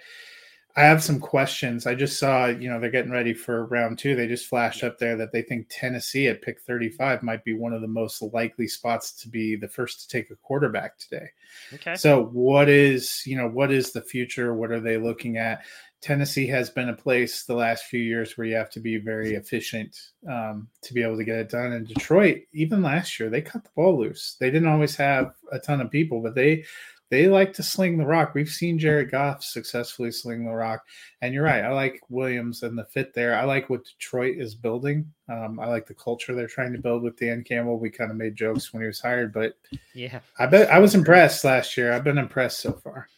I have some questions. I just saw, you know, they're getting ready for round two. They just flashed up there that they think Tennessee at pick 35 might be one of the most likely spots to be the first to take a quarterback today. Okay. So, what is, you know, what is the future? What are they looking at? Tennessee has been a place the last few years where you have to be very efficient um, to be able to get it done. And Detroit, even last year, they cut the ball loose. They didn't always have a ton of people, but they they like to sling the rock. We've seen Jared Goff successfully sling the rock. And you're right. I like Williams and the fit there. I like what Detroit is building. Um, I like the culture they're trying to build with Dan Campbell. We kind of made jokes when he was hired, but yeah, I bet I was impressed last year. I've been impressed so far.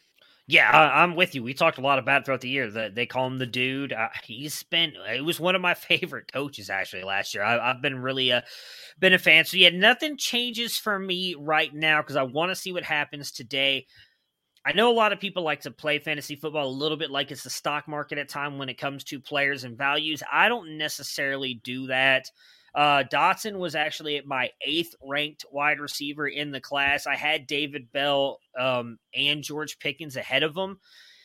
Yeah, I, am with you. We talked a lot about throughout the year that they call him the dude. Uh, he's been it was one of my favorite coaches actually last year. I, have been really uh, been a fan. So yeah, nothing changes for me right now because I want to see what happens today. I know a lot of people like to play fantasy football a little bit like it's the stock market at time when it comes to players and values. I don't necessarily do that. Uh, Dotson was actually at my eighth ranked wide receiver in the class. I had David Bell um, and George Pickens ahead of him.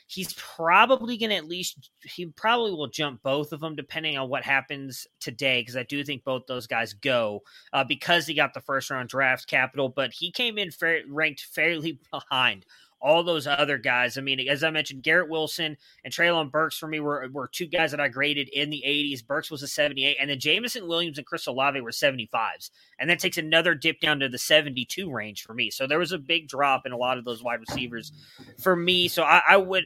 He's probably going to at least, he probably will jump both of them depending on what happens today, because I do think both those guys go uh, because he got the first round draft capital, but he came in ranked fairly behind all those other guys. I mean, as I mentioned, Garrett Wilson and Treylon Burks for me were, were two guys that I graded in the 80s. Burks was a 78, and then Jameson Williams and Chris Olave were 75s. And that takes another dip down to the 72 range for me. So there was a big drop in a lot of those wide receivers for me. So I, I would.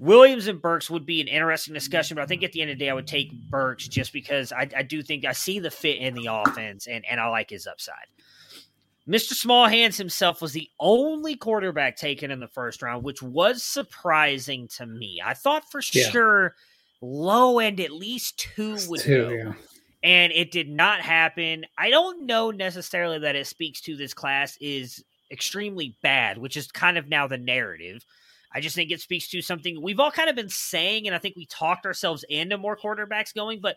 Williams and Burks would be an interesting discussion, but I think at the end of the day, I would take Burks just because I, I do think I see the fit in the offense and, and I like his upside. Mr. Small Hands himself was the only quarterback taken in the first round, which was surprising to me. I thought for yeah. sure low end at least two would two, go. Yeah. And it did not happen. I don't know necessarily that it speaks to this class is extremely bad, which is kind of now the narrative. I just think it speaks to something we've all kind of been saying, and I think we talked ourselves into more quarterbacks going, but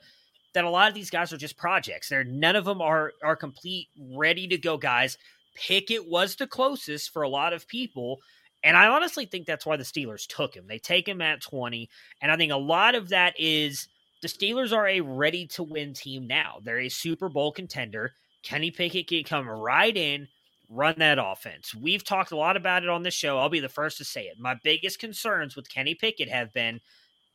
that a lot of these guys are just projects. They're none of them are are complete, ready to go guys. Pickett was the closest for a lot of people. And I honestly think that's why the Steelers took him. They take him at 20. And I think a lot of that is the Steelers are a ready to win team now. They're a Super Bowl contender. Kenny Pickett can come right in, run that offense. We've talked a lot about it on this show. I'll be the first to say it. My biggest concerns with Kenny Pickett have been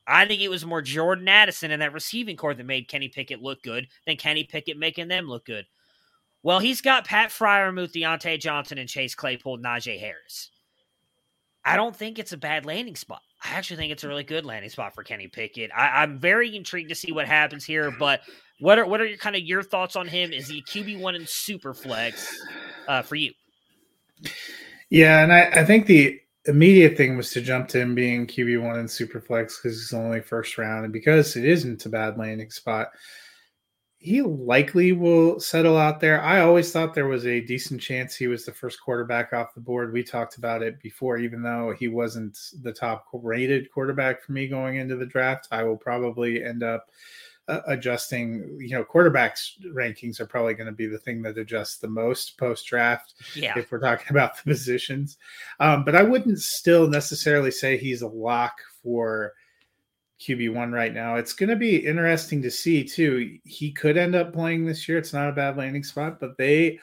I think it was more Jordan Addison and that receiving corps that made Kenny Pickett look good than Kenny Pickett making them look good. Well, he's got Pat Freiermuth, Diontae Johnson, and Chase Claypool, Najee Harris. I don't think it's a bad landing spot. I actually think it's a really good landing spot for Kenny Pickett. I, am very intrigued to see what happens here. But what are what are your kind of your thoughts on him? Is he QB one in super flex uh, for you? Yeah, and I, I think the immediate thing was to jump to him being QB one in Superflex because he's only first round, and because it isn't a bad landing spot, he likely will settle out there. I always thought there was a decent chance he was the first quarterback off the board. We talked about it before, even though he wasn't the top rated quarterback for me going into the draft. I will probably end up uh, adjusting. You know, quarterbacks rankings are probably going to be the thing that adjusts the most post draft. Yeah. If we're talking about the positions, um, but I wouldn't still necessarily say he's a lock for QB one right now. It's going to be interesting to see too. He could end up playing this year. It's not a bad landing spot, but they.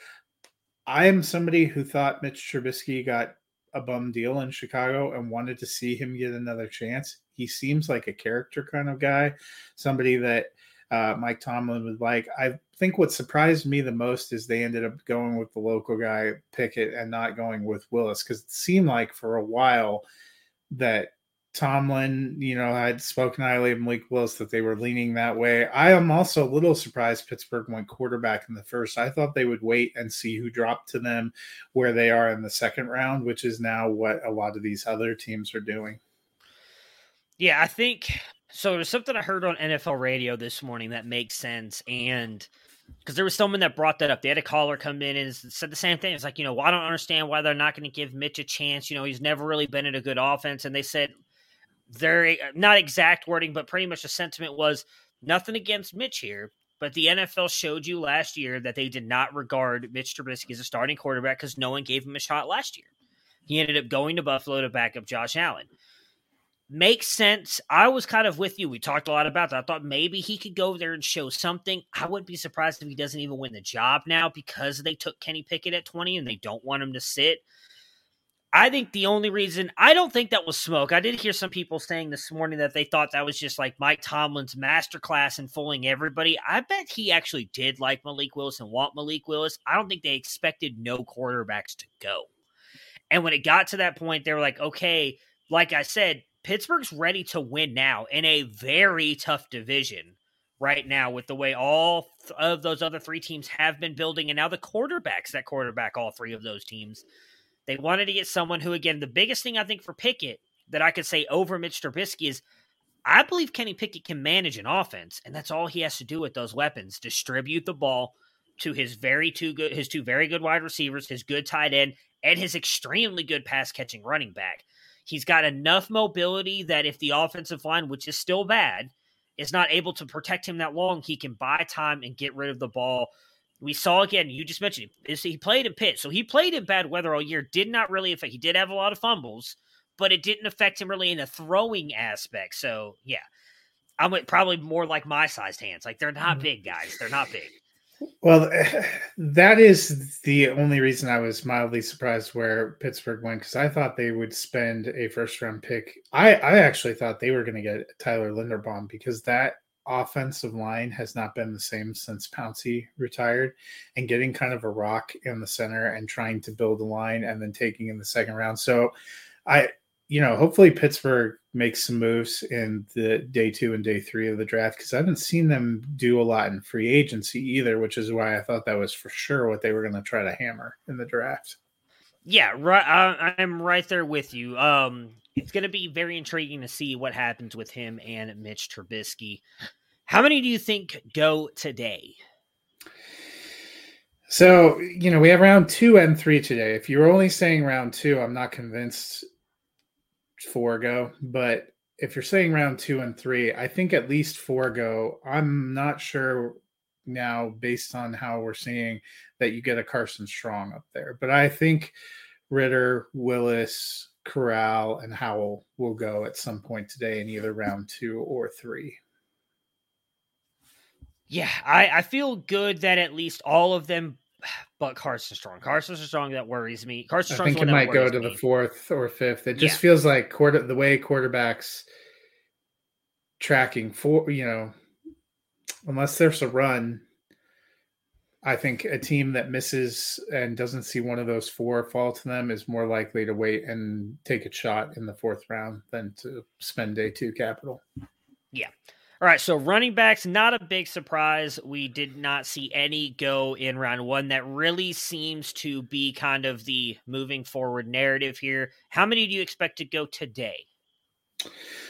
I am somebody who thought Mitch Trubisky got a bum deal in Chicago and wanted to see him get another chance. He seems like a character kind of guy, somebody that uh, Mike Tomlin would like. I think what surprised me the most is they ended up going with the local guy Pickett and not going with Willis because it seemed like for a while that Tomlin, you know, had spoken highly of Malik Willis that they were leaning that way. I am also a little surprised Pittsburgh went quarterback in the first. I thought they would wait and see who dropped to them where they are in the second round, which is now what a lot of these other teams are doing. Yeah, I think so. There's something I heard on NFL radio this morning that makes sense. And because there was someone that brought that up. They had a caller come in and said the same thing. It's like, you know, well, I don't understand why they're not going to give Mitch a chance. You know, he's never really been in a good offense. And they said, very eh, not exact wording, but pretty much the sentiment was nothing against Mitch here. But the NFL showed you last year that they did not regard Mitch Trubisky as a starting quarterback because no one gave him a shot last year. He ended up going to Buffalo to back up Josh Allen makes sense. I was kind of with you. We talked a lot about that. I thought maybe he could go there and show something. I wouldn't be surprised if he doesn't even win the job now because they took Kenny Pickett at 20 and they don't want him to sit. I think the only reason I don't think that was smoke. I did hear some people saying this morning that they thought that was just like Mike Tomlin's masterclass in fooling everybody. I bet he actually did like Malik Willis and want Malik Willis. I don't think they expected no quarterbacks to go. And when it got to that point, they were like, okay, like I said, Pittsburgh's ready to win now in a very tough division right now with the way all of those other three teams have been building and now the quarterbacks that quarterback all three of those teams. They wanted to get someone who, again, the biggest thing I think for Pickett that I could say over Mitch Trubisky is I believe Kenny Pickett can manage an offense, and that's all he has to do with those weapons: distribute the ball to his very two good, his two very good wide receivers, his good tight end, and his extremely good pass catching running back. He's got enough mobility that if the offensive line, which is still bad, is not able to protect him that long, he can buy time and get rid of the ball. We saw again, you just mentioned he played in Pitt. So he played in bad weather all year, did not really affect, he did have a lot of fumbles, but it didn't affect him really in a throwing aspect. So yeah, I'm probably more like my sized hands. Like they're not mm-hmm. big guys, they're not big. Well, that is the only reason I was mildly surprised where Pittsburgh went because I thought they would spend a first round pick. I, I actually thought they were going to get Tyler Linderbaum because that offensive line has not been the same since Pouncey retired and getting kind of a rock in the center and trying to build a line and then taking in the second round. So I you know, hopefully Pittsburgh makes some moves in the day two and day three of the draft because I haven't seen them do a lot in free agency either, which is why I thought that was for sure what they were going to try to hammer in the draft. Yeah, right. I, I'm right there with you. Um, it's going to be very intriguing to see what happens with him and Mitch Trubisky. How many do you think go today? So, you know, we have round two and three today. If you're only saying round two, I'm not convinced four go. But if you're saying round two and three, I think at least four go. I'm not sure now, based on how we're seeing that you get a Carson Strong up there. But I think Ridder, Willis, Corral, and Howell will go at some point today in either round two or three. Yeah, I, I feel good that at least all of them but Carson Strong. Carson Strong that worries me. Carson Strong. I think it might go to me. the fourth or fifth. It just yeah. feels like quarter the way quarterbacks tracking for you know, unless there's a run. I think a team that misses and doesn't see one of those four fall to them is more likely to wait and take a shot in the fourth round than to spend day two capital. Yeah. All right, so running backs, not a big surprise. We did not see any go in round one. That really seems to be kind of the moving forward narrative here. How many do you expect to go today?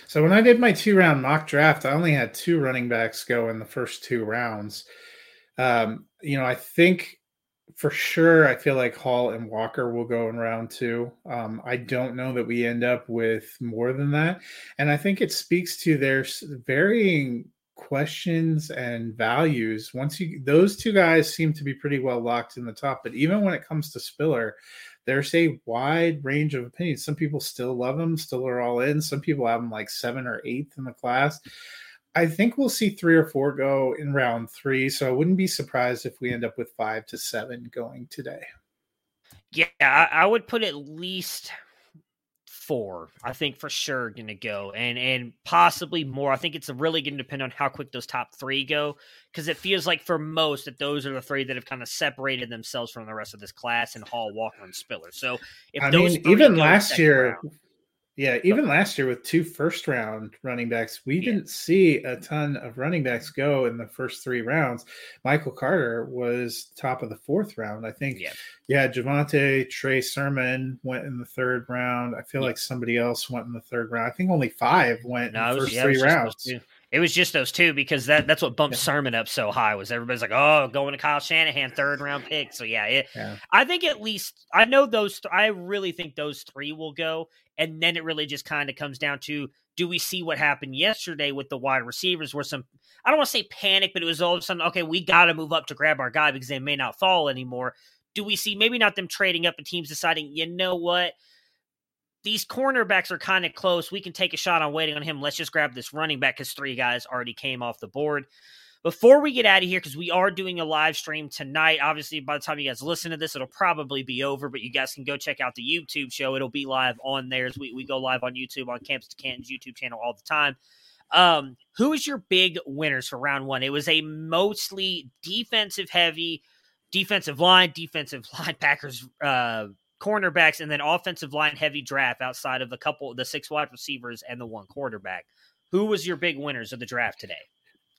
So when I did my two round mock draft, I only had two running backs go in the first two rounds. Um, you know, I think for sure, I feel like Hall and Walker will go in round two. Um, I don't know that we end up with more than that. And I think it speaks to their varying questions and values. Once you, those two guys seem to be pretty well locked in the top. But even when it comes to Spiller, there's a wide range of opinions. Some people still love him, still are all in. Some people have him like seven or eighth in the class. I think we'll see three or four go in round three. So I wouldn't be surprised if we end up with five to seven going today. Yeah, I, I would put at least four. I think for sure going to go, and and possibly more. I think it's really going to depend on how quick those top three go, because it feels like for most that those are the three that have kind of separated themselves from the rest of this class, and Hall, Walker, and Spiller. So if those mean, even last year, round, yeah, even last year with two first round running backs, we yeah. didn't see a ton of running backs go in the first three rounds. Michael Carter was top of the fourth round. I think, yeah, yeah Javonte, Trey Sermon went in the third round. I feel yeah. like somebody else went in the third round. I think only five went no, in the first three rounds. It was just those two because that that's what bumped. Sermon up so high was everybody's like, oh, going to Kyle Shanahan, third round pick. So yeah, it, yeah. I think at least I know those. Th- I really think those three will go, and then it really just kind of comes down to do we see what happened yesterday with the wide receivers where some I don't want to say panic, but it was all of a sudden okay, we got to move up to grab our guy because they may not fall anymore. Do we see maybe not them trading up and teams deciding, you know what? These cornerbacks are kind of close. We can take a shot on waiting on him. Let's just grab this running back because three guys already came off the board. Before we get out of here, because we are doing a live stream tonight, obviously by the time you guys listen to this, it'll probably be over, but you guys can go check out the YouTube show. It'll be live on there we, we go live on YouTube on Campus to Canton's YouTube channel all the time. Um, who is your big winners for round one? It was a mostly defensive heavy, defensive line, defensive linebackers, uh, cornerbacks, and then offensive line heavy draft outside of a couple, the six wide receivers and the one quarterback. Who was your big winners of the draft today?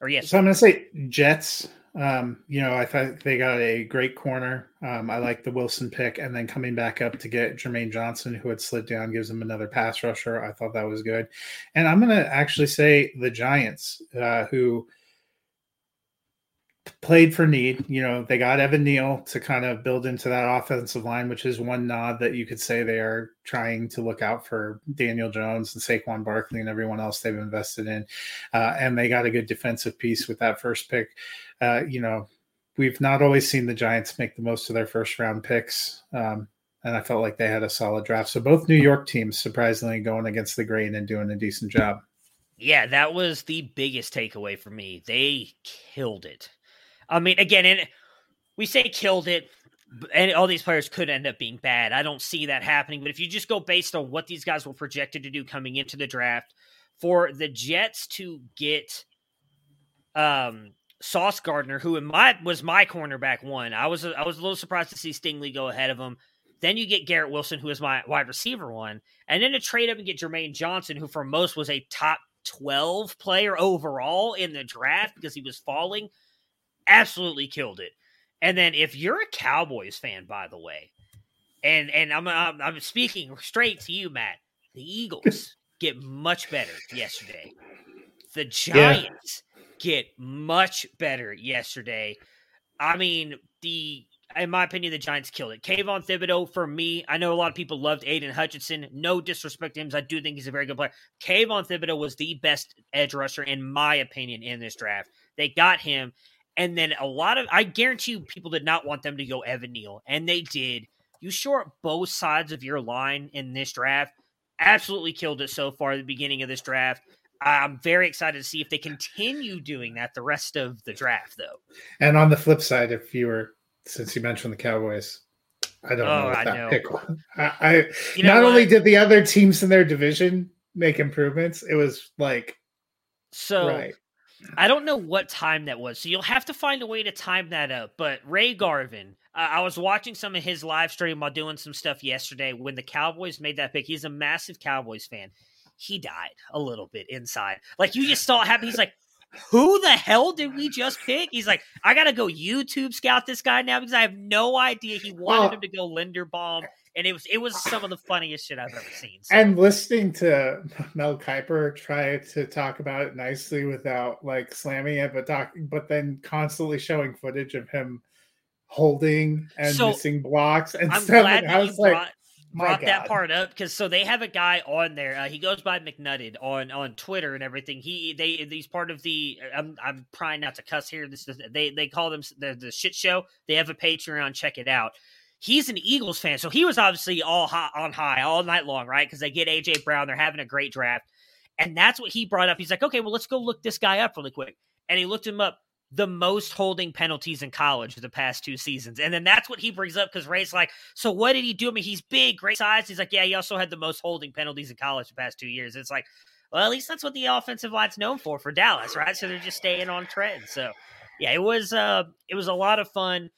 Or yes, so I'm going to say Jets. Um, you know, I thought they got a great corner. Um, I like the Wilson pick, and then coming back up to get Jermaine Johnson, who had slid down, gives them another pass rusher. I thought that was good. And I'm going to actually say the Giants, uh, who played for need. You know, they got Evan Neal to kind of build into that offensive line, which is one nod that you could say they are trying to look out for Daniel Jones and Saquon Barkley and everyone else they've invested in. Uh, and they got a good defensive piece with that first pick. Uh, you know, we've not always seen the Giants make the most of their first round picks. Um, and I felt like they had a solid draft. So both New York teams surprisingly going against the grain and doing a decent job. Yeah, that was the biggest takeaway for me. They killed it. I mean, again, and we say killed it, and all these players could end up being bad. I don't see that happening. But if you just go based on what these guys were projected to do coming into the draft, for the Jets to get um Sauce Gardner, who in my was my cornerback one, I was I was a little surprised to see Stingley go ahead of him. Then you get Garrett Wilson, who is my wide receiver one, and then to trade up and get Jermaine Johnson, who for most was a top twelve player overall in the draft because he was falling. Absolutely killed it. And then if you're a Cowboys fan, by the way, and and I'm I'm, I'm speaking straight to you, Matt, the Eagles get much better yesterday. The Giants yeah. get much better yesterday. I mean, the in my opinion, the Giants killed it. Kayvon Thibodeaux, for me, I know a lot of people loved Aidan Hutchinson. No disrespect to him, I do think he's a very good player. Kayvon Thibodeaux was the best edge rusher, in my opinion, in this draft. They got him. And then a lot of, I guarantee you, people did not want them to go Evan Neal, and they did. You short both sides of your line in this draft. Absolutely killed it so far at the beginning of this draft. I'm very excited to see if they continue doing that the rest of the draft, though. And on the flip side, if you were, since you mentioned the Cowboys, I don't oh, know what that know. pick. I, I not what? only did the other teams in their division make improvements, it was like so. Right. I don't know what time that was, so you'll have to find a way to time that up. But Ray Garvin, uh, I was watching some of his live stream while doing some stuff yesterday when the Cowboys made that pick. He's a massive Cowboys fan. He died a little bit inside. Like you just saw it happen. He's like, who the hell did we just pick? He's like, I gotta go YouTube scout this guy now because I have no idea he wanted him to go Linderbaum, and it was it was some of the funniest shit I've ever seen. So. And listening to Mel Kiper try to talk about it nicely without like slamming it, but talk, but then constantly showing footage of him holding and so, missing blocks and I'm stuff. Glad and I was like, brought, brought that part up because so they have a guy on there. Uh, he goes by McNutted on on Twitter and everything. He they he's part of the. I'm I'm trying not to cuss here. This is they they call them the the shit show. They have a Patreon. Check it out. He's an Eagles fan, so he was obviously all hot on high all night long, right? Because they get AJ Brown, they're having a great draft, and that's what he brought up. He's like, okay, well, let's go look this guy up really quick, and he looked him up the most holding penalties in college the past two seasons. And then that's what he brings up because Ray's like, so what did he do? I mean, he's big, great size. He's like, yeah, he also had the most holding penalties in college the past two years. It's like, well, at least that's what the offensive line's known for for Dallas, right? So they're just staying on trend. So yeah, it was uh it was a lot of fun.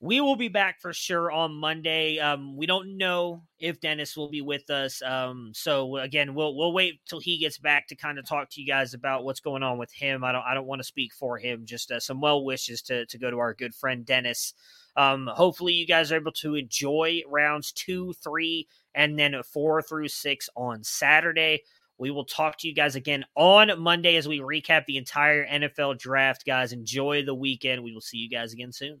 We will be back for sure on Monday. Um, we don't know if Dennis will be with us. Um, so again, we'll we'll wait till he gets back to kind of talk to you guys about what's going on with him. I don't I don't want to speak for him. Just uh, some well wishes to to go to our good friend Dennis. Um, hopefully, you guys are able to enjoy rounds two, three, and then four through six on Saturday. We will talk to you guys again on Monday as we recap the entire NFL draft. Guys, enjoy the weekend. We will see you guys again soon.